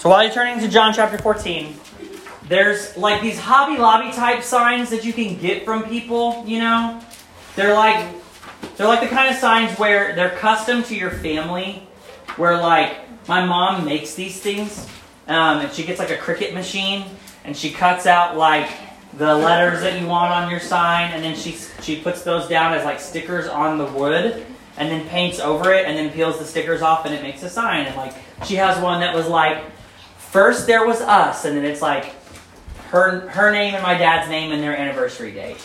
So while you're turning to John chapter 14, there's like these Hobby Lobby type signs that you can get from people, you know? They're like they're like the kind of signs where they're custom to your family, where like my mom makes these things, um, and she gets like a Cricut machine, and she cuts out like the letters that you want on your sign, and then she she puts those down as like stickers on the wood, and then paints over it, and then peels the stickers off, and it makes a sign. And like she has one that was like, first there was us, and then it's like her her name and my dad's name and their anniversary date.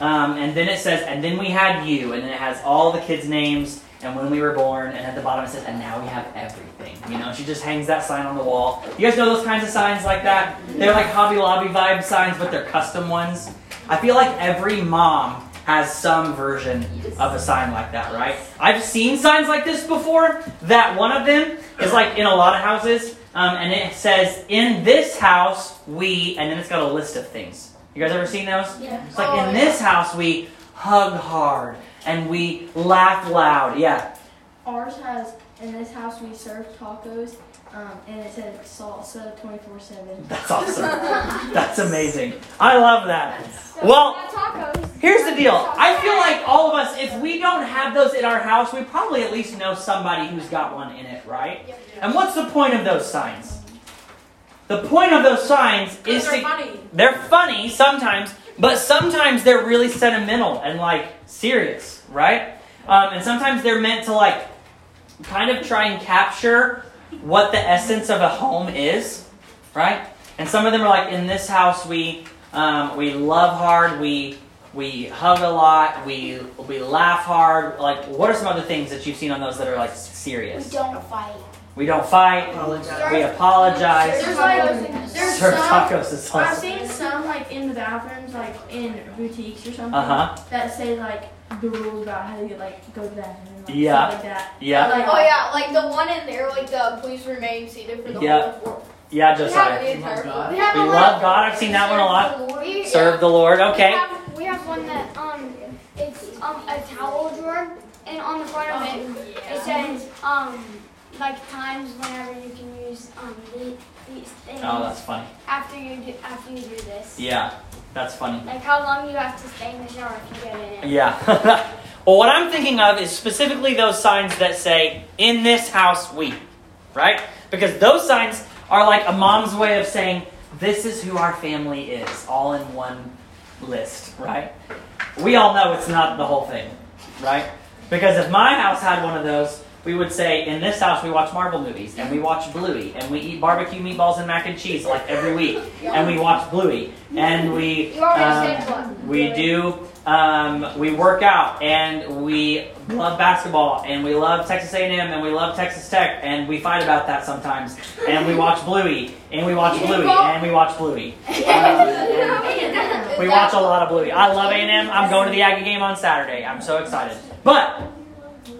Um, and then it says, and then we had you, and then it has all the kids' names and when we were born, and at the bottom it says, and now we have everything. You know, she just hangs that sign on the wall. You guys know those kinds of signs like that? They're like Hobby Lobby vibe signs, but they're custom ones. I feel like every mom has some version of a sign like that, right? I've seen signs like this before. That one of them is like in a lot of houses, um, and it says, "In this house we," and then it's got a list of things. You guys ever seen those? Yeah. It's like in this house we hug hard and we laugh loud. Yeah. Ours has in this house we serve tacos, um, and it says salsa twenty four seven. That's awesome. That's amazing. I love that. Well, here's the deal. I feel like all of us, if we don't have those in our house, we probably at least know somebody who's got one in it, right? And what's the point of those signs? The point of those signs is they're to, funny. they're funny sometimes, but sometimes they're really sentimental and like serious, right? Um, and sometimes they're meant to like kind of try and capture what the essence of a home is, right? And some of them are like, in this house we um, we love hard, we we hug a lot, we we laugh hard. Like, what are some other things that you've seen on those that are like serious? We don't fight. We don't fight. We apologize. There's like there's Serve some tacos is I've seen some like in the bathrooms, like in boutiques or something, Uh huh. that say like the rules about how you like go to the bathroom, and, Yeah. stuff like that. Yeah. Like, Oh yeah, like the one in there, like the please remain seated for the Yeah. whole four. Yeah, We have Josiah. the entire God. We have We a love God. I've seen that one a lot. We- Serve the Lord. Okay. We have, we have one that um, it's um a towel drawer, and on the front of it, it says um, like times whenever you can use um the, these things Oh, that's funny. after you do after you do this. Yeah, that's funny. Like how long you have to stay in the shower if you get in it. Yeah. well, what I'm thinking of is specifically those signs that say, in this house we, right? Because those signs are like a mom's way of saying, this is who our family is, all in one list, right? We all know it's not the whole thing, right? Because if my house had one of those, we would say, in this house we watch Marvel movies, and we watch Bluey, and we eat barbecue meatballs and mac and cheese like every week, and we watch Bluey, and we um, we do. Um, we work out and we love basketball and we love Texas A&M and we love Texas Tech and we fight about that sometimes. And we watch Bluey and we watch Bluey and we watch Bluey. Um, we watch a lot of Bluey. I love A&M. I'm going to the Aggie game on Saturday. I'm so excited. But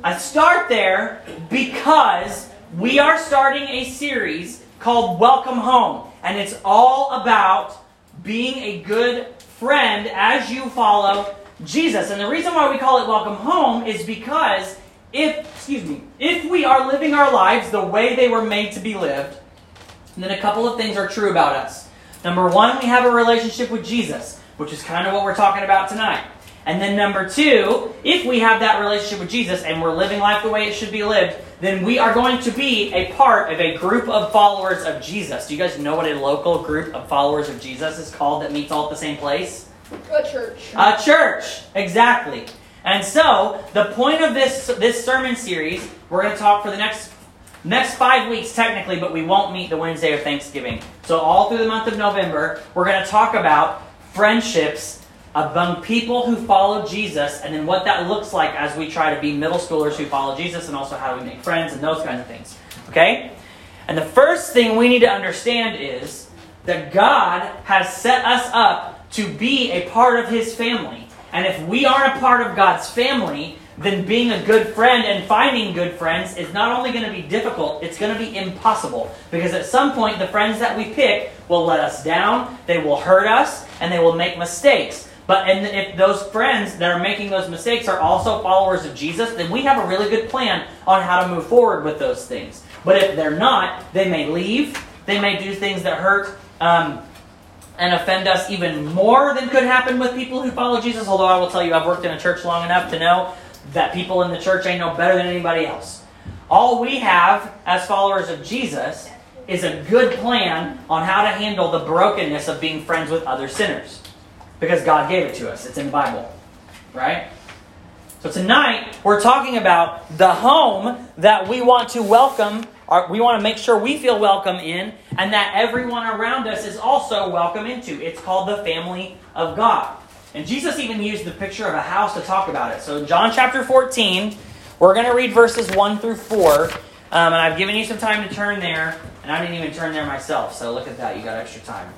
I start there because we are starting a series called Welcome Home. And it's all about being a good friend as you follow Jesus. And the reason why we call it Welcome Home is because if, excuse me, if we are living our lives the way they were made to be lived, then a couple of things are true about us. Number one, we have a relationship with Jesus, which is kind of what we're talking about tonight. And then number two, if we have that relationship with Jesus and we're living life the way it should be lived, then we are going to be a part of a group of followers of Jesus. Do you guys know what a local group of followers of Jesus is called that meets all at the same place? A church. A church, exactly. And so, the point of this this sermon series, we're going to talk for the next next five weeks technically, but we won't meet the Wednesday of Thanksgiving. So all through the month of November, we're going to talk about friendships among people who follow Jesus, and then what that looks like as we try to be middle schoolers who follow Jesus, and also how we make friends and those kinds of things. Okay? And the first thing we need to understand is that God has set us up to be a part of His family. And if we aren't a part of God's family, then being a good friend and finding good friends is not only going to be difficult, it's going to be impossible. Because at some point, the friends that we pick will let us down, they will hurt us, and they will make mistakes. But and if those friends that are making those mistakes are also followers of Jesus, then we have a really good plan on how to move forward with those things. But if they're not, they may leave, They may do things that hurt um, and offend us even more than could happen with people who follow Jesus. Although I will tell you, I've worked in a church long enough to know that people in the church ain't no better than anybody else. All we have as followers of Jesus is a good plan on how to handle the brokenness of being friends with other sinners. Because God gave it to us. It's in the Bible. Right? So tonight, we're talking about the home that we want to welcome, or we want to make sure we feel welcome in, and that everyone around us is also welcome into. It's called the family of God. And Jesus even used the picture of a house to talk about it. So, John chapter 14, we're going to read verses 1 through 4. Um, and I've given you some time to turn there, and I didn't even turn there myself. So, look at that. You got extra time.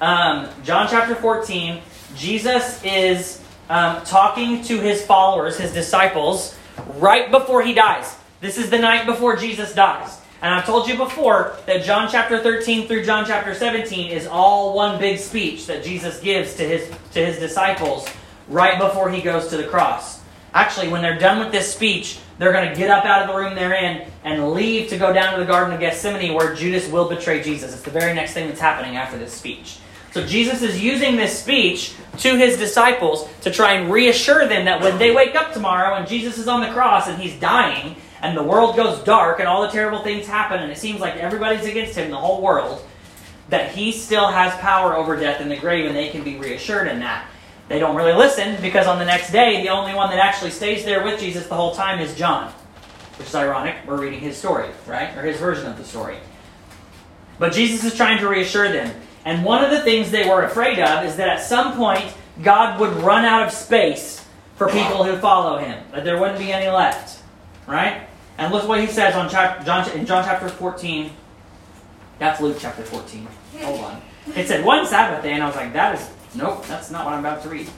Um, John chapter 14, Jesus is um, talking to his followers, his disciples, right before he dies. This is the night before Jesus dies. And I've told you before that John chapter 13 through John chapter 17 is all one big speech that Jesus gives to his, to his disciples right before he goes to the cross. Actually, when they're done with this speech, they're going to get up out of the room they're in and leave to go down to the Garden of Gethsemane where Judas will betray Jesus. It's the very next thing that's happening after this speech. So Jesus is using this speech to his disciples to try and reassure them that when they wake up tomorrow and Jesus is on the cross and he's dying and the world goes dark and all the terrible things happen and it seems like everybody's against him, the whole world, that he still has power over death and the grave and they can be reassured in that. They don't really listen because on the next day, the only one that actually stays there with Jesus the whole time is John. Which is ironic. We're reading his story, right? Or his version of the story. But Jesus is trying to reassure them. And one of the things they were afraid of is that at some point, God would run out of space for people who follow him, that there wouldn't be any left. Right? And look what he says on John, in John chapter 14. That's Luke chapter 14. Hold on. It said one Sabbath day, and I was like, that is, nope, that's not what I'm about to read.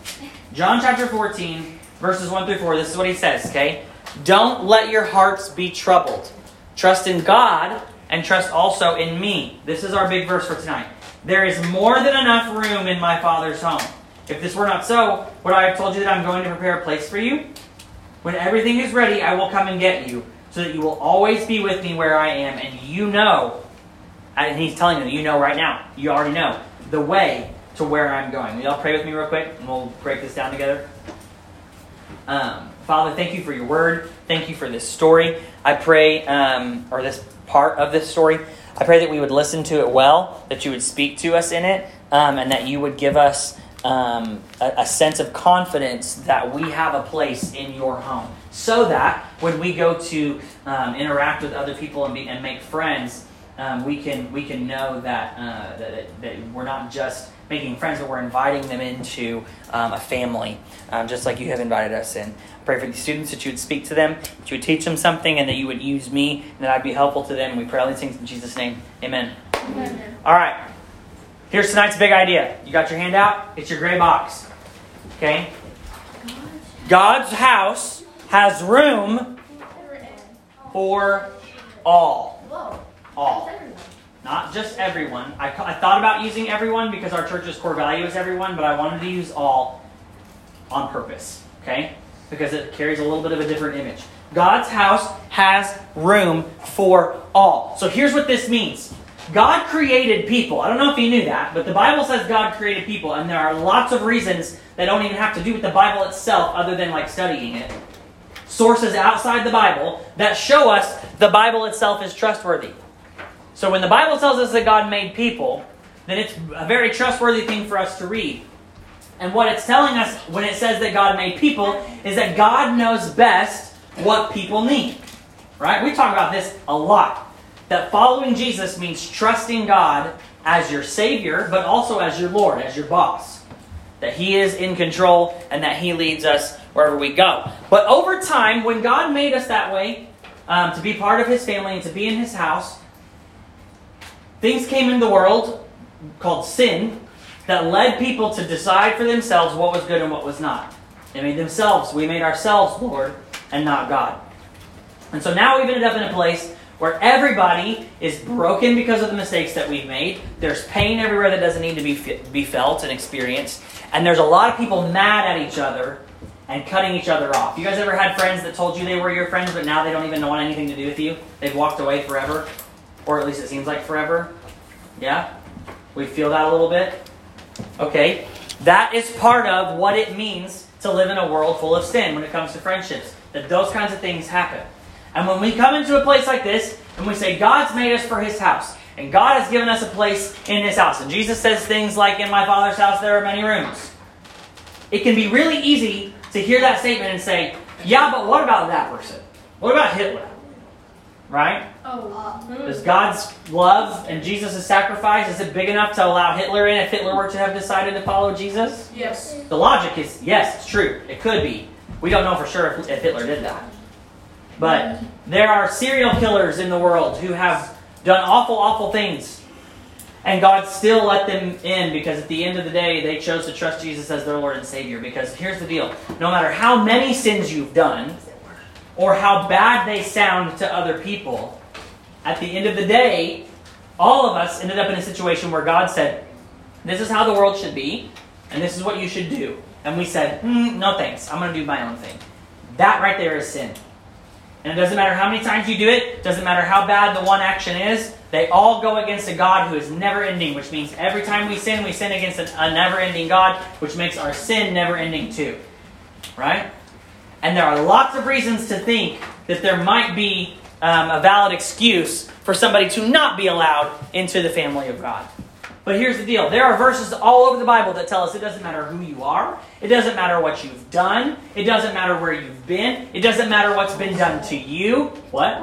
John chapter 14, verses 1 through 4. This is what he says, okay? Don't let your hearts be troubled. Trust in God and trust also in me. This is our big verse for tonight. There is more than enough room in my Father's home. If this were not so, would I have told you that I'm going to prepare a place for you? When everything is ready, I will come and get you, so that you will always be with me where I am, and you know, and he's telling them, you know right now, you already know, the way to where I'm going. Will y'all pray with me real quick, and we'll break this down together? Um, Father, thank you for your word. Thank you for this story. I pray, um, or this part of this story. I pray that we would listen to it well, that you would speak to us in it, um, and that you would give us um, a, a, sense of confidence that we have a place in your home. So that when we go to um, interact with other people and, be, and make friends, um, we, can, we can know that, uh, that, that we're not just making friends, but we're inviting them into um, a family, um, just like you have invited us in. Pray for the students that you would speak to them, that you would teach them something, and that you would use me, and that I'd be helpful to them. And we pray all these things in Jesus' name. Amen. Amen. All right. Here's tonight's big idea. You got your hand out? It's your gray box. Okay? God's house has room for all. All. Not just everyone. I, I thought about using everyone because our church's core value is everyone, but I wanted to use all on purpose. Okay? Because it carries a little bit of a different image. God's house has room for all. So here's what this means. God created people. I don't know if you knew that, but the Bible says God created people, and there are lots of reasons that don't even have to do with the Bible itself other than like studying it. Sources outside the Bible that show us the Bible itself is trustworthy. So when the Bible tells us that God made people, then it's a very trustworthy thing for us to read. And what it's telling us when it says that God made people is that God knows best what people need. Right? We talk about this a lot. That following Jesus means trusting God as your Savior, but also as your Lord, as your boss. That He is in control and that He leads us wherever we go. But over time, when God made us that way, um, to be part of His family and to be in His house, things came in the world called sin that led people to decide for themselves what was good and what was not. They made themselves, we made ourselves Lord and not God. And so now we've ended up in a place where everybody is broken because of the mistakes that we've made. There's pain everywhere that doesn't need to be, be felt and experienced. And there's a lot of people mad at each other and cutting each other off. You guys ever had friends that told you they were your friends, but now they don't even want anything to do with you? They've walked away forever? Or at least it seems like forever? Yeah? We feel that a little bit? Okay. That is part of what it means to live in a world full of sin when it comes to friendships. That those kinds of things happen. And when we come into a place like this and we say, God's made us for his house, and God has given us a place in his house, and Jesus says things like, In my Father's house there are many rooms, it can be really easy to hear that statement and say, Yeah, but what about that person? What about Hitler? Right? Oh. Is God's love and Jesus' sacrifice, is it big enough to allow Hitler in if Hitler were to have decided to follow Jesus? Yes. The logic is yes, it's true. It could be. We don't know for sure if, if Hitler did that. But there are serial killers in the world who have done awful, awful things. And God still let them in because at the end of the day, they chose to trust Jesus as their Lord and Savior. Because here's the deal no matter how many sins you've done, or how bad they sound to other people, at the end of the day, all of us ended up in a situation where God said, This is how the world should be, and this is what you should do. And we said, mm, No thanks, I'm going to do my own thing. That right there is sin. And it doesn't matter how many times you do it, doesn't matter how bad the one action is, they all go against a God who is never ending, which means every time we sin, we sin against a never ending God, which makes our sin never ending too. Right? And there are lots of reasons to think that there might be um, a valid excuse for somebody to not be allowed into the family of God. But here's the deal there are verses all over the Bible that tell us it doesn't matter who you are, it doesn't matter what you've done, it doesn't matter where you've been, it doesn't matter what's been done to you. What?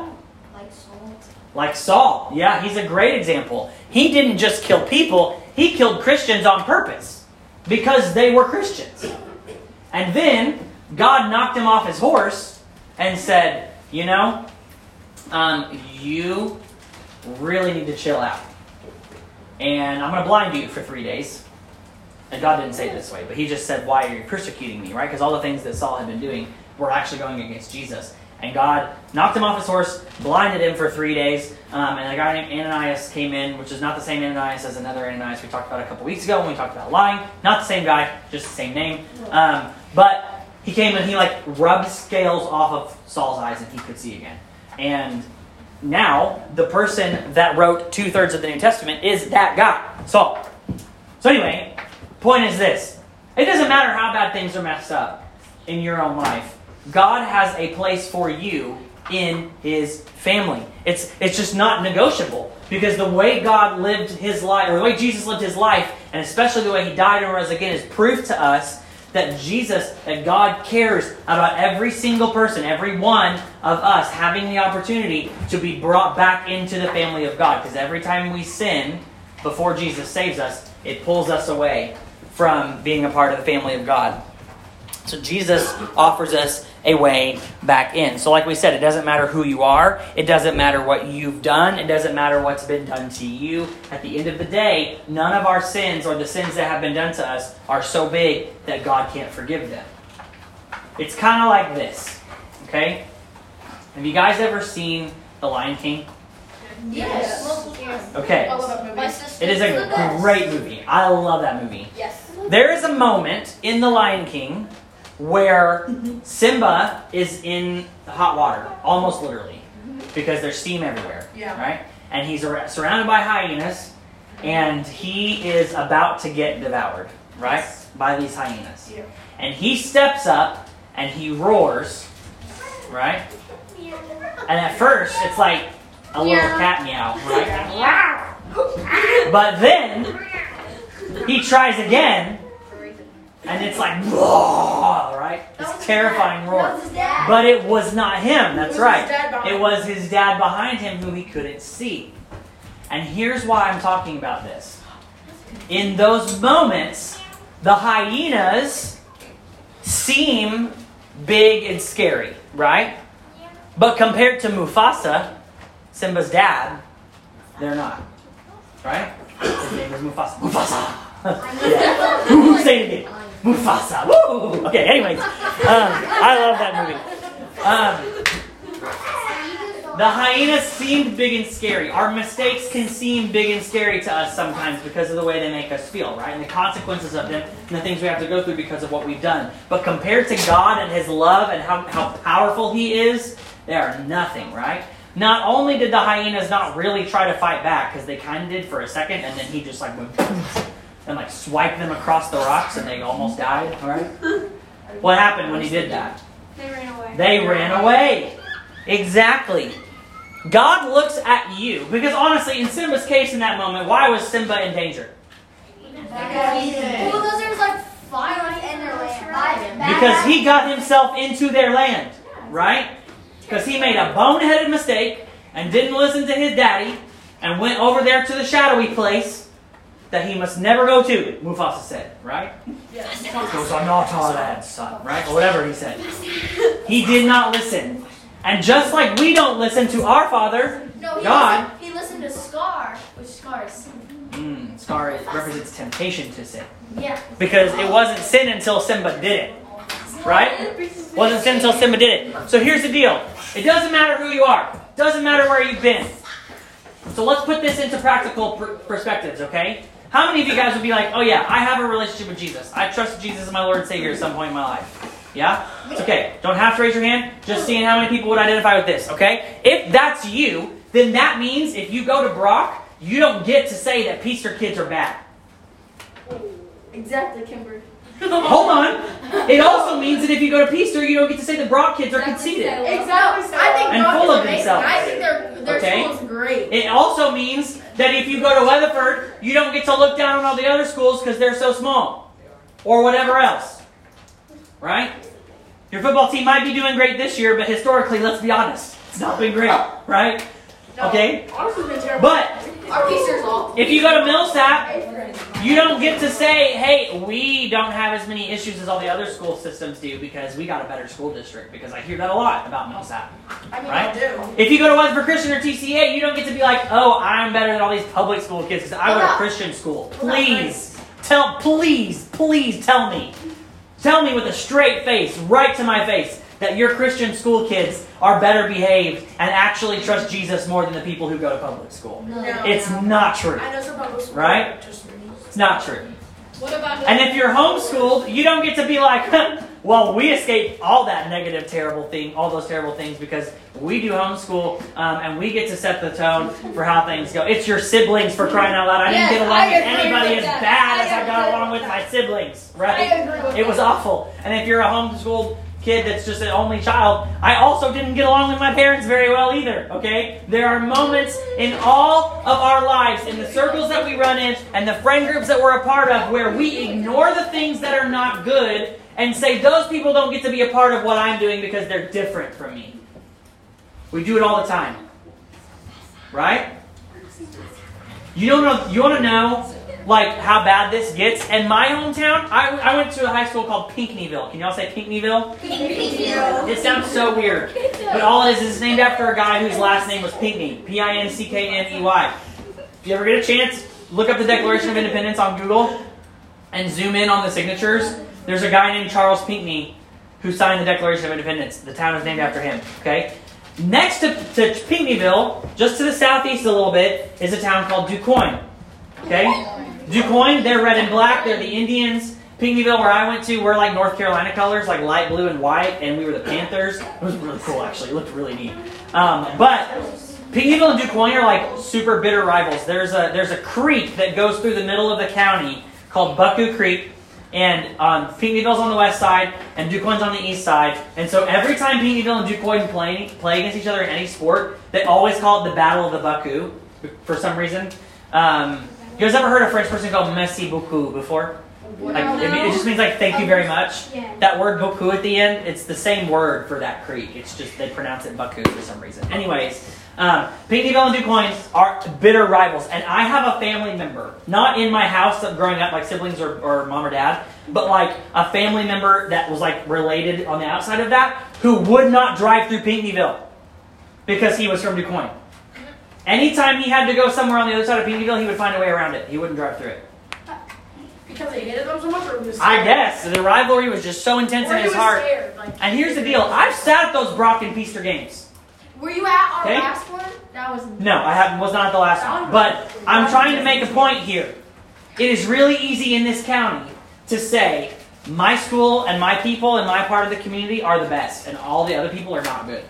Like salt. Like Saul. Yeah, he's a great example. He didn't just kill people, he killed Christians on purpose because they were Christians. And then God knocked him off his horse and said, You know, um, you really need to chill out. And I'm going to blind you for three days. And God didn't say it this way, but He just said, Why are you persecuting me, right? Because all the things that Saul had been doing were actually going against Jesus. And God knocked him off his horse, blinded him for three days, um, and a guy named Ananias came in, which is not the same Ananias as another Ananias we talked about a couple weeks ago when we talked about lying. Not the same guy, just the same name. Um, but he came and he like rubbed scales off of Saul's eyes and he could see again. And now the person that wrote two thirds of the New Testament is that guy, Saul. So anyway, point is this: it doesn't matter how bad things are messed up in your own life. God has a place for you in His family. It's it's just not negotiable because the way God lived His life, or the way Jesus lived His life, and especially the way He died and rose again, is proof to us that Jesus, that God cares about every single person, every one of us having the opportunity to be brought back into the family of God. Because every time we sin before Jesus saves us, it pulls us away from being a part of the family of God. So Jesus offers us a way back in. So, like we said, it doesn't matter who you are, it doesn't matter what you've done, it doesn't matter what's been done to you. At the end of the day, none of our sins or the sins that have been done to us are so big that God can't forgive them. It's kind of like this, okay? Have you guys ever seen The Lion King? Yes. Okay. Oh, I love that movie. My sister. It is a great movie. I love that movie. Yes. There is a moment in The Lion King where mm-hmm. Simba is in hot water, almost literally, mm-hmm. because there's steam everywhere. Yeah. Right? And he's surrounded by hyenas, and he is about to get devoured, right? By these hyenas. Yeah. And he steps up and he roars, right? And at first, it's like a little cat meow, right? But then he tries again, and it's like, "Whoa," right? This terrifying roar. But it was not him, that's was right. dad It was his dad behind him who he couldn't see. And here's why I'm talking about this. In those moments, the hyenas seem big and scary, right? But compared to Mufasa, Simba's dad, they're not. Right? His name is Mufasa. Mufasa! yeah. Woo, say it again. Mufasa. Woo! Okay, anyways. Um, I love that movie. Um, the hyenas seemed big and scary. Our mistakes can seem big and scary to us sometimes because of the way they make us feel, right? And the consequences of them and the things we have to go through because of what we've done. But compared to God and His love and how, how powerful He is, they are nothing, right? not only did the hyenas not really try to fight back, because they kind of did for a second, and then he just like went and like swipe them across the rocks, and they almost died. All right. What happened when he did that? They ran away. They ran away. Exactly. God looks at you because honestly, in Simba's case in that moment, why was Simba in danger? Because there was like fire in their land. Because he got himself into their land, right? Because he made a boneheaded mistake and didn't listen to his daddy and went over there to the shadowy place that he must never go to, Mufasa said, right? Because I'm not Tarzan's son, right? Or whatever he said. He did not listen. And just like we don't listen to our father, No, he God. listened, he listened to Scar, which Scar is sin. mm, Scar represents temptation to sin. Yeah. Because it wasn't sin until Simba did it. Right? Wasn't sin until Simba did it. So here's the deal. It doesn't matter who you are. Doesn't matter where you've been. So let's put this into practical pr- perspectives, okay? How many of you guys would be like, oh yeah, I have a relationship with Jesus. I trusted Jesus as my Lord and Savior at some point in my life. Yeah? It's okay. Don't have to raise your hand. Just seeing how many people would identify with this, okay? If that's you, then that means if you go to Brock, you don't get to say that Peaster kids are bad. Exactly, Kimber. Hold on. It also means that if you go to Peaster, you don't get to say the Brock kids are conceited. Exactly. I think And Brock full is of amazing. themselves. I think their their Okay. school is great. It also means that if you go to Weatherford, you don't get to look down on all the other schools because they're so small. Or whatever else. Right? Your football team might be doing great this year, but historically, let's be honest, it's not been great. Right? Okay? Ours been terrible. But Our Peaster's awful. if you go to Millsap, you don't get to say, hey, we don't have as many issues as all the other school systems do because we got a better school district. Because I hear that a lot about Millsap. I mean, Right? I do. If you go to Weatherford Christian or TCA, you don't get to be like, oh, I'm better than all these public school kids because I went to Christian school. Please, tell, please, please tell me. Tell me with a straight face, right to my face, that your Christian school kids are better behaved and actually trust Jesus more than the people who go to public school. No. It's not true. I know some public schools. Right? Just It's not true. What about And if you're homeschooled, you don't get to be like, well, we escape all that negative, terrible thing, all those terrible things because we do homeschool um, and we get to set the tone for how things go. It's your siblings for crying out loud. I didn't get along with anybody with as that. bad I as I got along with that. my siblings, I right? agree with It was awful. And if you're a homeschooled kid that's just an only child, I also didn't get along with my parents very well either, okay? There are moments in all of our lives, in the circles that we run in, and the friend groups that we're a part of, where we ignore the things that are not good and say, those people don't get to be a part of what I'm doing because they're different from me. We do it all the time. Right? You don't know, you want to know like how bad this gets. In my hometown, I, I went to a high school called Pinckneyville. Can y'all say Pinckneyville? Pinkneyville. It sounds so weird, but all it is is it's named after a guy whose last name was Pinckney, P-I-N-C-K-N-E-Y. If you ever get a chance, look up the Declaration of Independence on Google and zoom in on the signatures. There's a guy named Charles Pinckney who signed the Declaration of Independence. The town is named after him. Okay. Next to, to Pinckneyville, just to the southeast a little bit, is a town called DuQuoin. Okay? DuQuoin, they're red and black. They're the Indians. Pinckneyville, where I went to, we're like North Carolina colors, like light blue and white, and we were the Panthers. It was really cool, actually. It looked really neat. Um, but Pinckneyville and DuQuoin are like super bitter rivals. There's a there's a creek that goes through the middle of the county called Beaucoup Creek, and um, Pinckneyville's on the west side, and DuQuoin's on the east side. And so every time Pinckneyville and DuQuoin play play against each other in any sport, they always call it the Battle of the Beaucoup for some reason. Um, you guys ever heard a French person called "merci beaucoup" before? Like it, it just means like thank you very much. Yeah. That word "beaucoup" at the end, it's the same word for that creek. It's just they pronounce it "bucku" for some reason. Anyways, um, Pinckneyville and DuQuoin are bitter rivals, and I have a family member, not in my house growing up, like siblings or, or mom or dad, but like a family member that was like related on the outside of that, who would not drive through Pinckneyville because he was from DuQuoin. Anytime he had to go somewhere on the other side of Pinckneyville, he would find a way around it. He wouldn't drive through it. Because they hated them so much, or just I guess the rivalry was just so intense or in he his was heart. scared. Like, And here's the deal: I've sat at those Brock and Peaster games. were you at our Okay. last one? That was No, I haven't. Was not at the last one. But I'm trying to make a point here. It is really easy in this county to say my school and my people and my part of the community are the best, and all the other people are not good.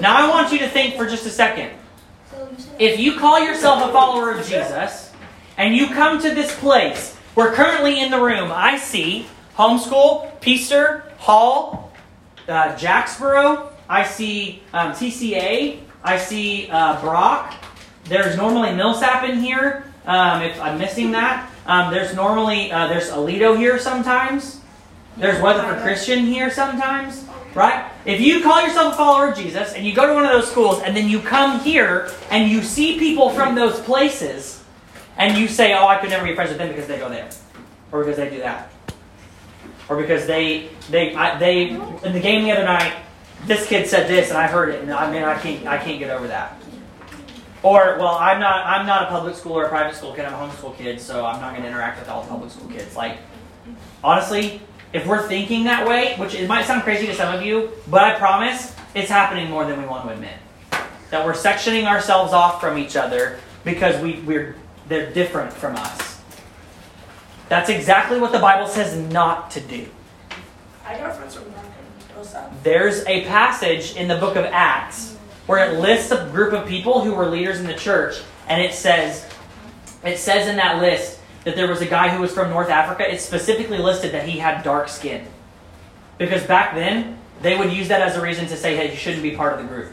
Now I want you to think for just a second. If you call yourself a follower of Jesus and you come to this place we're currently in the room I see Homeschool, Peaster, Hall, uh, Jacksboro, I see um, TCA, I see uh, Brock. There's normally Millsap in here. Um, if I'm missing that, um, there's normally uh, there's Aledo here sometimes. There's Weatherford Christian here sometimes, right? If you call yourself a follower of Jesus and you go to one of those schools and then you come here and you see people from those places and you say, "Oh, I could never be friends with them because they go there, or because they do that, or because they they I, they in the game the other night, this kid said this and I heard it and I mean I can't I can't get over that." Or well, I'm not I'm not a public school or a private school kid. I'm a homeschool kid, so I'm not going to interact with all public school kids. Like honestly, if we're thinking that way, which it might sound crazy to some of you, but I promise it's happening more than we want to admit. That we're sectioning ourselves off from each other because we, we're they're different from us. That's exactly what the Bible says not to do. I got friends from. There's a passage in the book of Acts where it lists a group of people who were leaders in the church, and it says it says in that list that there was a guy who was from North Africa. It specifically listed that he had dark skin. Because back then, they would use that as a reason to say, hey, you shouldn't be part of the group.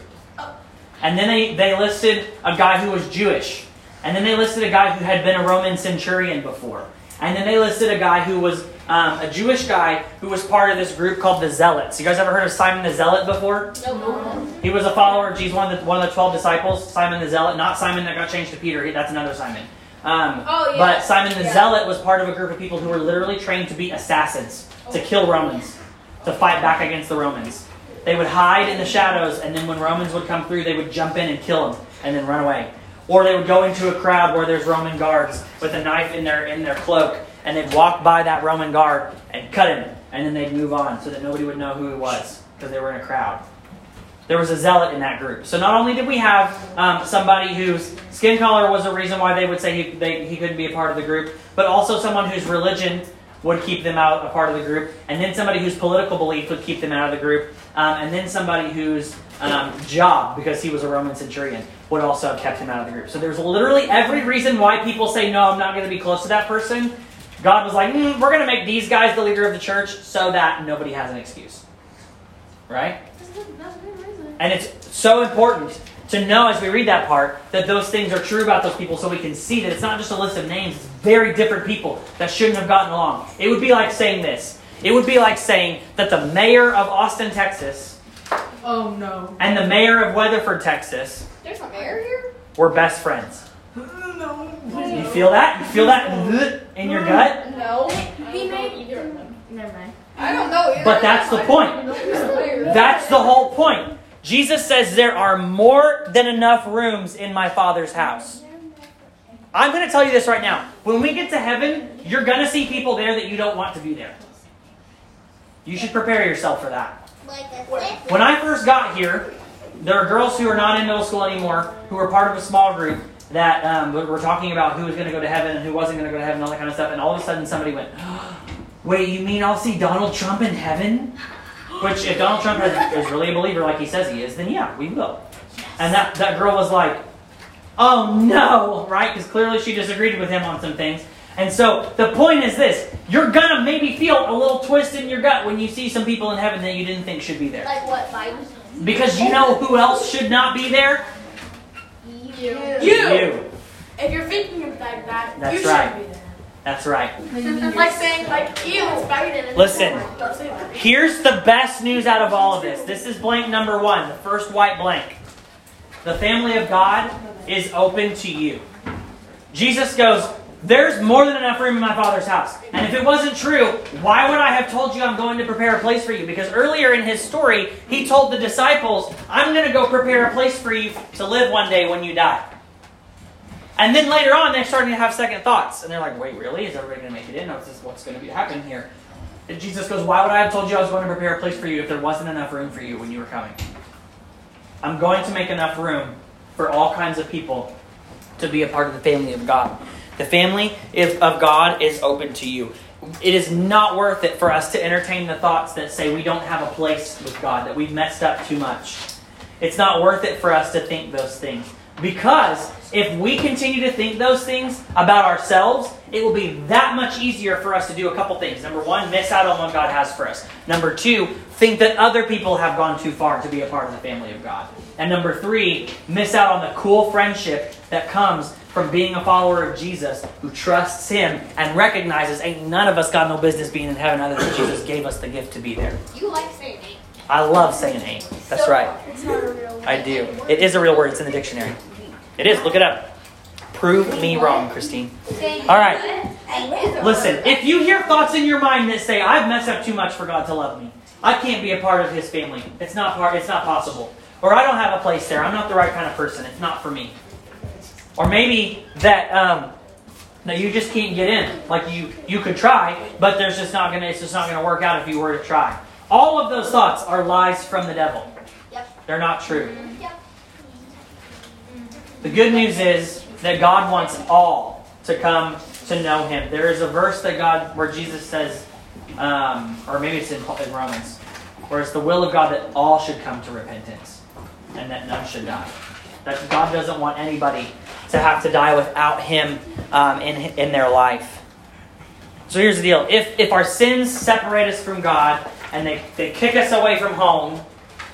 And then they, they listed a guy who was Jewish. And then they listed a guy who had been a Roman centurion before. And then they listed a guy who was um, a Jewish guy who was part of this group called the Zealots. You guys ever heard of Simon the Zealot before? Nope. He was a follower of Jesus, one of the, one of the 12 disciples, Simon the Zealot. Not Simon that got changed to Peter, that's another Simon. Um, Oh, yeah. But Simon the Yeah. Zealot was part of a group of people who were literally trained to be assassins, to kill Romans, to fight back against the Romans. They would hide in the shadows, and then when Romans would come through, they would jump in and kill them, and then run away. Or they would go into a crowd where there's Roman guards with a knife in their in their cloak, and they'd walk by that Roman guard and cut him, and then they'd move on so that nobody would know who it was because they were in a crowd. There was a zealot in that group. So not only did we have um, somebody whose skin color was a reason why they would say he, they, he couldn't be a part of the group, but also someone whose religion would keep them out a part of the group, and then somebody whose political belief would keep them out of the group, um, and then somebody whose um, job, because he was a Roman centurion, would also have kept him out of the group. So there's literally every reason why people say, no, I'm not going to be close to that person. God was like, mm, we're going to make these guys the leader of the church so that nobody has an excuse. Right? That's good. That's good. And it's so important to know as we read that part that those things are true about those people so we can see that it's not just a list of names, it's very different people that shouldn't have gotten along. It would be like saying this it would be like saying that the mayor of Austin, Texas, Oh no. and the mayor of Weatherford, Texas, There's a mayor here? were best friends. No. You feel that? You feel that in your gut? No. He made either of them. Never mind. I don't know either. But that's the point. point. That's the whole point. Jesus says there are more than enough rooms in my Father's house. I'm going to tell you this right now. When we get to heaven, you're going to see people there that you don't want to be there. You should prepare yourself for that. When I first got here, there are girls who are not in middle school anymore who were part of a small group that um, were talking about who was going to go to heaven and who wasn't going to go to heaven and all that kind of stuff. And all of a sudden, somebody went, Wait, you mean I'll see Donald Trump in heaven? Which, if Donald Trump has, is really a believer like he says he is, then yeah, we will. And that, that girl was like, oh no, right? Because clearly she disagreed with him on some things. And so the point is this you're gonna maybe feel a little twist in your gut when you see some people in heaven that you didn't think should be there. Like what, Biden? Because you know who else should not be there? You. You. If you're thinking of like that, That's you should be there. That's right. Like saying like, ew, it's Biden. Listen. Don't say that. Here's the best news out of all of this. This is blank number one, the first white blank. The family of God is open to you. Jesus goes, There's more than enough room in my Father's house. And if it wasn't true, why would I have told you I'm going to prepare a place for you? Because earlier in his story, he told the disciples, I'm going to go prepare a place for you to live one day when you die. And then later on, they're starting to have second thoughts. And they're like, wait, really? Is everybody going to make it in? What's, this, what's going to be happening here? And Jesus goes, Why would I have told you I was going to prepare a place for you if there wasn't enough room for you when you were coming? I'm going to make enough room for all kinds of people to be a part of the family of God. The family of God is open to you. It is not worth it for us to entertain the thoughts that say we don't have a place with God, that we've messed up too much. It's not worth it for us to think those things. Because if we continue to think those things about ourselves, it will be that much easier for us to do a couple things. Number one, miss out on what God has for us. Number two, think that other people have gone too far to be a part of the family of God. And number three, miss out on the cool friendship that comes from being a follower of Jesus who trusts Him and recognizes ain't none of us got no business being in heaven other than Jesus gave us the gift to be there. You like saying ain't. I love saying ain't. That's right. It's not a real I do. It is a real word. It's in the dictionary. It is. Look it up. Prove me wrong, Christine. All right. Listen, if you hear thoughts in your mind that say, "I've messed up too much for God to love me. I can't be a part of His family. It's not part. It's not possible." Or I don't have a place there. I'm not the right kind of person. It's not for me. Or maybe that um, that you just can't get in. Like you you could try, but there's just not gonna. It's just not gonna work out if you were to try. All of those thoughts are lies from the devil. Yep. They're not true. The good news is that God wants all to come to know Him. There is a verse that God, where Jesus says, um, or maybe it's in, in Romans, where it's the will of God that all should come to repentance and that none should die. That God doesn't want anybody to have to die without Him um, in, in their life. So here's the deal if, if our sins separate us from God and they, they kick us away from home,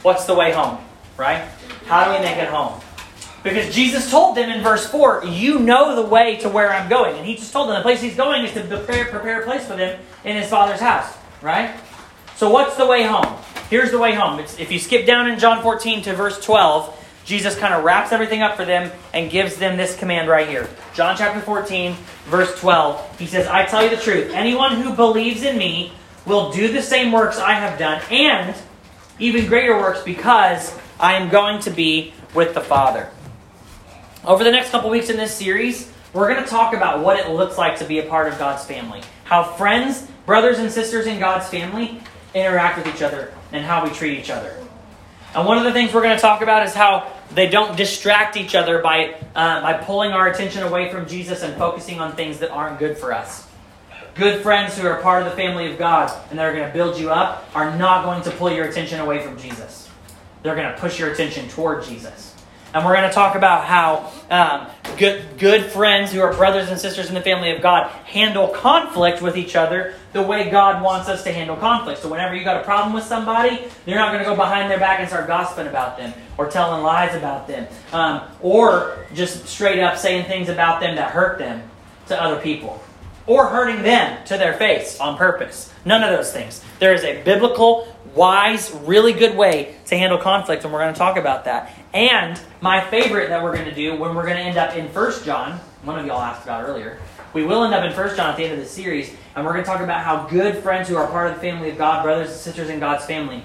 what's the way home? Right? How do we make it home? Because Jesus told them in verse 4, You know the way to where I'm going. And he just told them the place he's going is to prepare, prepare a place for them in his Father's house. Right? So, what's the way home? Here's the way home. It's, if you skip down in John 14 to verse 12, Jesus kind of wraps everything up for them and gives them this command right here. John chapter 14, verse 12. He says, I tell you the truth. Anyone who believes in me will do the same works I have done, and even greater works because I am going to be with the Father. Over the next couple weeks in this series, we're going to talk about what it looks like to be a part of God's family. How friends, brothers, and sisters in God's family interact with each other and how we treat each other. And one of the things we're going to talk about is how they don't distract each other by, uh, by pulling our attention away from Jesus and focusing on things that aren't good for us. Good friends who are part of the family of God and that are going to build you up are not going to pull your attention away from Jesus. They're going to push your attention toward Jesus. And we're going to talk about how um, good, good friends who are brothers and sisters in the family of God handle conflict with each other the way God wants us to handle conflict. So, whenever you got a problem with somebody, you're not going to go behind their back and start gossiping about them or telling lies about them um, or just straight up saying things about them that hurt them to other people or hurting them to their face on purpose. None of those things. There is a biblical, wise, really good way to handle conflict, and we're going to talk about that. And my favorite that we're going to do when we're going to end up in First John, one of y'all asked about earlier, we will end up in First John at the end of the series, and we're going to talk about how good friends who are part of the family of God, brothers and sisters in God's family,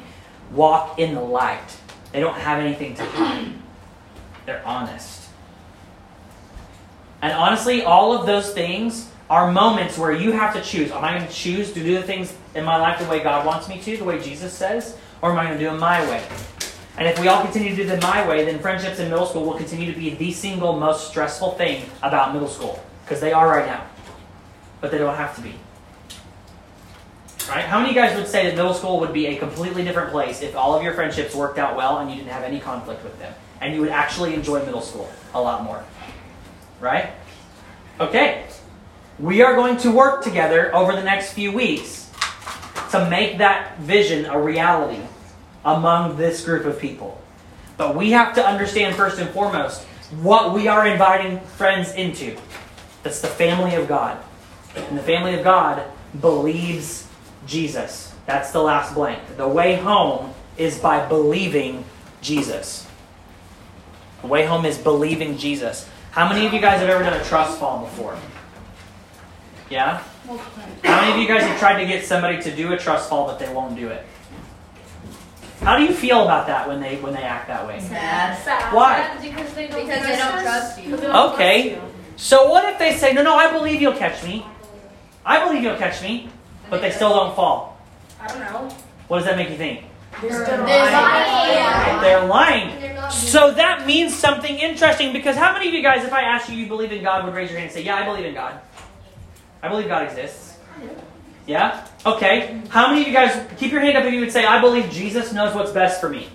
walk in the light. They don't have anything to hide. They're honest. And honestly, all of those things are moments where you have to choose. Am I going to choose to do the things in my life the way God wants me to, the way Jesus says, or am I going to do them my way? And if we all continue to do them my way, then friendships in middle school will continue to be the single most stressful thing about middle school. Because they are right now. But they don't have to be. Right? How many of you guys would say that middle school would be a completely different place if all of your friendships worked out well and you didn't have any conflict with them? And you would actually enjoy middle school a lot more. Right? Okay. We are going to work together over the next few weeks to make that vision a reality among this group of people. But we have to understand first and foremost what we are inviting friends into. That's the family of God. And the family of God believes Jesus. That's the last blank. The way home is by believing Jesus. The way home is believing Jesus. How many of you guys have ever done a trust fall before? Yeah? How many of you guys have tried to get somebody to do a trust fall but they won't do it? How do you feel about that when they when they act that way? Sad. Sad. Why? Because they don't, Because they don't trust you. Okay. So what if they say, "No, no, I believe you'll catch me. I believe you'll catch me," but they still don't fall? I don't know. What does that make you think? They're They're lying. lying. They're lying. They're not So that means something interesting because how many of you guys, if I asked you you believe in God, would raise your hand and say, Yeah, I believe in God? I believe God exists. Yeah? Okay. How many of you guys, keep your hand up if you would say, I believe Jesus knows what's best for me?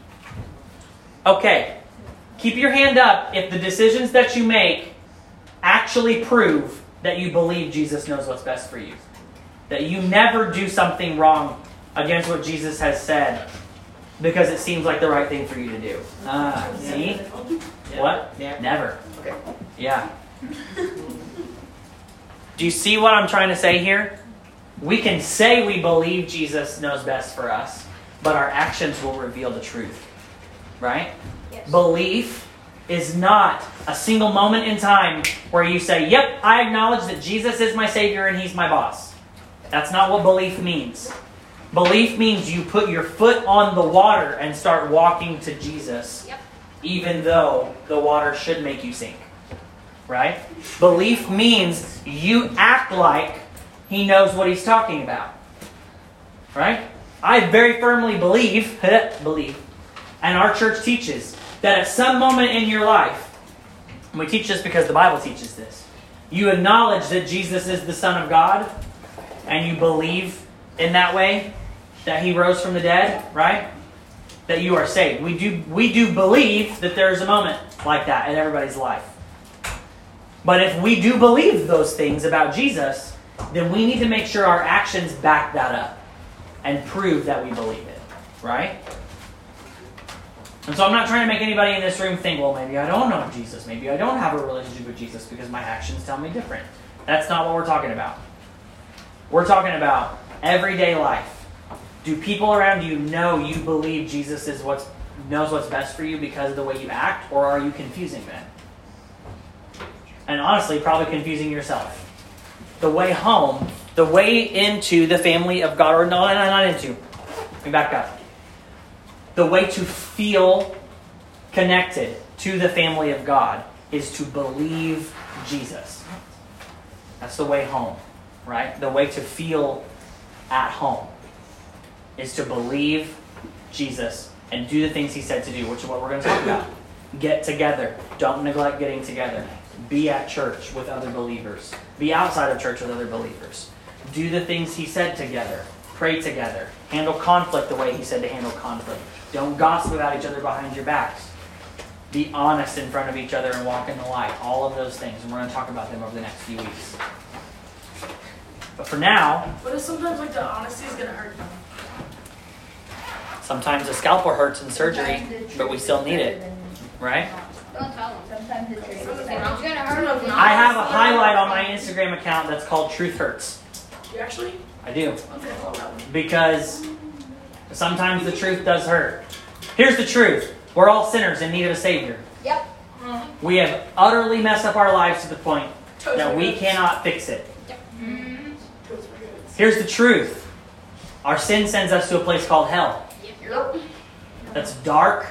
Okay. Keep your hand up if the decisions that you make actually prove that you believe Jesus knows what's best for you. That you never do something wrong against what Jesus has said because it seems like the right thing for you to do. Ah, see? What? Yeah. Never. Okay. Yeah. Do you see what I'm trying to say here? We can say we believe Jesus knows best for us, but our actions will reveal the truth. Right? Yes. Belief is not a single moment in time where you say, Yep, I acknowledge that Jesus is my Savior and He's my boss. That's not what belief means. Belief means you put your foot on the water and start walking to Jesus, Yep. even though the water should make you sink. Right? Belief means you act like He knows what He's talking about. Right? I very firmly believe, believe, and our church teaches that at some moment in your life, we teach this because the Bible teaches this, you acknowledge that Jesus is the Son of God, and you believe in that way that He rose from the dead, right? That you are saved. We do we do believe that there is a moment like that in everybody's life. But if we do believe those things about Jesus, then we need to make sure our actions back that up and prove that we believe it, right? And so I'm not trying to make anybody in this room think, well, maybe I don't know Jesus. Maybe I don't have a relationship with Jesus because my actions tell me different. That's not what we're talking about. We're talking about everyday life. Do people around you know you believe Jesus is what's knows what's best for you because of the way you act, or are you confusing them? And honestly, probably confusing yourself. The way home, the way into the family of God, or no, no, not into. Let me back up. The way to feel connected to the family of God is to believe Jesus. That's the way home, right? The way to feel at home is to believe Jesus and do the things he said to do, which is what we're going to talk about. Get together. Don't neglect getting together. Be at church with other believers. Be outside of church with other believers. Do the things he said together. Pray together. Handle conflict the way he said to handle conflict. Don't gossip about each other behind your backs. Be honest in front of each other and walk in the light. All of those things. And we're going to talk about them over the next few weeks. But for now, But if sometimes like the honesty is gonna hurt them. sometimes a scalpel hurts in surgery, but we still need it, right? Don't tell them. Sometimes the truth is Sometimes better. not. It's gonna hurt them. I have a highlight on my Instagram account that's called Truth Hurts. You actually? I do. Okay, hold on. Because sometimes the truth does hurt. Here's the truth we're all sinners in need of a Savior. Yep. Uh-huh. We have utterly messed up our lives to the point that we cannot fix it. Here's the truth our sin sends us to a place called hell. Yep. That's dark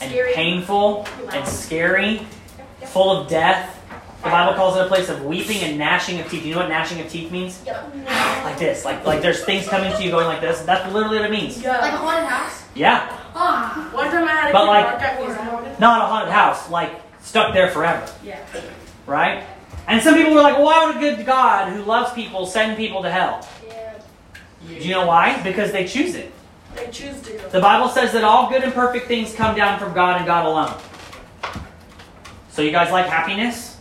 and Scary. painful and scary, full of death. The Bible calls it a place of weeping and gnashing of teeth. You know what gnashing of teeth means? Yep. Like this. Like like there's things coming to you going like this. That's literally what it means. Yeah. Like a haunted house? Yeah. Ah, one time I had a But like- bark at me. Is that haunted? Not a haunted house, like stuck there forever. Yeah. Right? And some people were like, well, why would a good God who loves people send people to hell? Yeah. Do you know why? Because they choose it. They choose to. The Bible says that all good and perfect things come down from God and God alone. So you guys like happiness?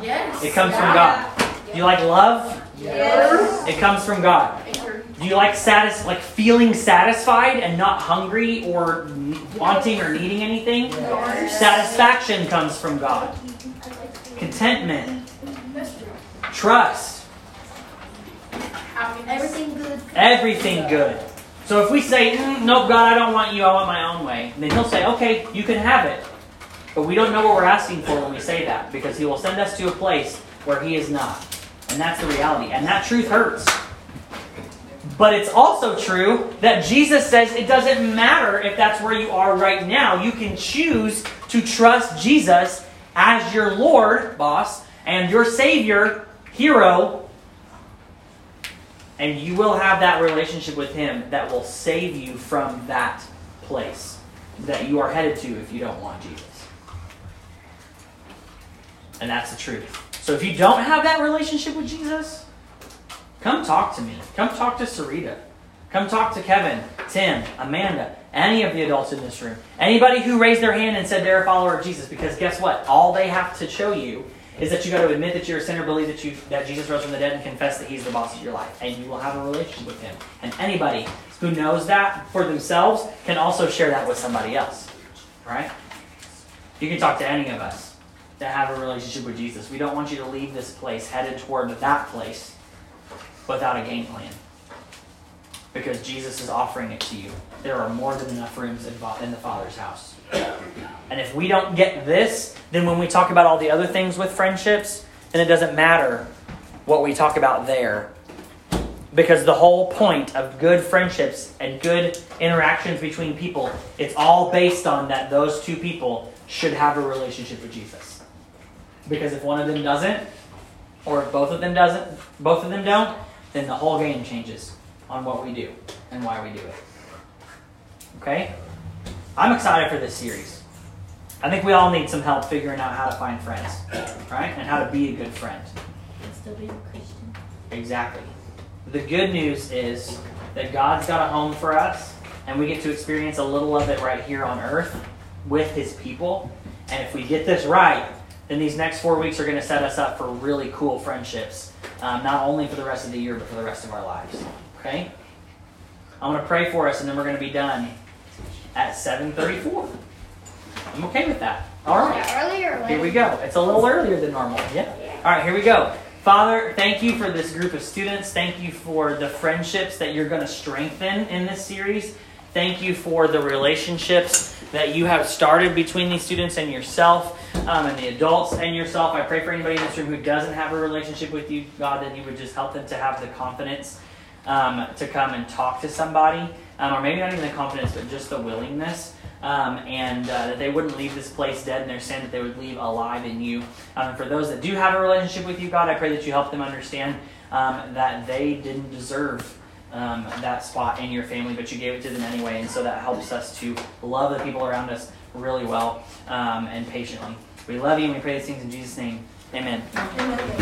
Yes. It comes from God. Do you like love? Yes. It comes from God. Do you like satis- like feeling satisfied and not hungry or n- wanting or needing anything? Yes. Satisfaction comes from God. Contentment, trust, Everything. Everything good. everything good. So if we say, "Mm, "Nope, God, I don't want you. I want my own way," then He'll say, "Okay, you can have it." But we don't know what we're asking for when we say that because He will send us to a place where He is not, and that's the reality. And that truth hurts. But it's also true that Jesus says it doesn't matter if that's where you are right now. You can choose to trust Jesus as your Lord, boss, and your Savior, hero, and you will have that relationship with Him that will save you from that place that you are headed to if you don't want Jesus. And that's the truth. So if you don't have that relationship with Jesus, come talk to me. Come talk to Sarita. Come talk to Kevin, Tim, Amanda. Any of the adults in this room. Anybody who raised their hand and said they're a follower of Jesus, because guess what? All they have to show you is that you got to admit that you're a sinner, believe that you that Jesus rose from the dead, and confess that He's the boss of your life, and you will have a relationship with Him. And anybody who knows that for themselves can also share that with somebody else, right? You can talk to any of us that have a relationship with Jesus. We don't want you to leave this place headed toward that place without a game plan, because Jesus is offering it to you. There are more than enough rooms in in the Father's house. And if we don't get this, then when we talk about all the other things with friendships, then it doesn't matter what we talk about there. Because the whole point of good friendships and good interactions between people, it's all based on that those two people should have a relationship with Jesus. Because if one of them doesn't, or if both of them doesn't, both of them don't, then the whole game changes on what we do and why we do it. Okay? I'm excited for this series. I think we all need some help figuring out how to find friends, right? And how to be a good friend. And still be a Christian. Exactly. The good news is that God's got a home for us, and we get to experience a little of it right here on earth with His people. And if we get this right, then these next four weeks are going to set us up for really cool friendships, um, not only for the rest of the year, but for the rest of our lives. Okay? I'm going to pray for us, and then we're going to be done at 7:34. I'm okay with that. All right. Earlier? Here we go. It's a little earlier than normal. Yeah. All right, here we go. Father, thank you for this group of students. Thank you for the friendships that you're going to strengthen in this series. Thank you for the relationships that you have started between these students and yourself, um, and the adults and yourself. I pray for anybody in this room who doesn't have a relationship with you, God, that you would just help them to have the confidence um, to come and talk to somebody, um, or maybe not even the confidence, but just the willingness. Um, and uh, that they wouldn't leave this place dead in their sin, that they would leave alive in you. Um, and for those that do have a relationship with you, God, I pray that you help them understand um, that they didn't deserve um, that spot in your family, but you gave it to them anyway. And so that helps us to love the people around us really well um, and patiently. We love you and we pray these things in Jesus' name. Amen. Amen.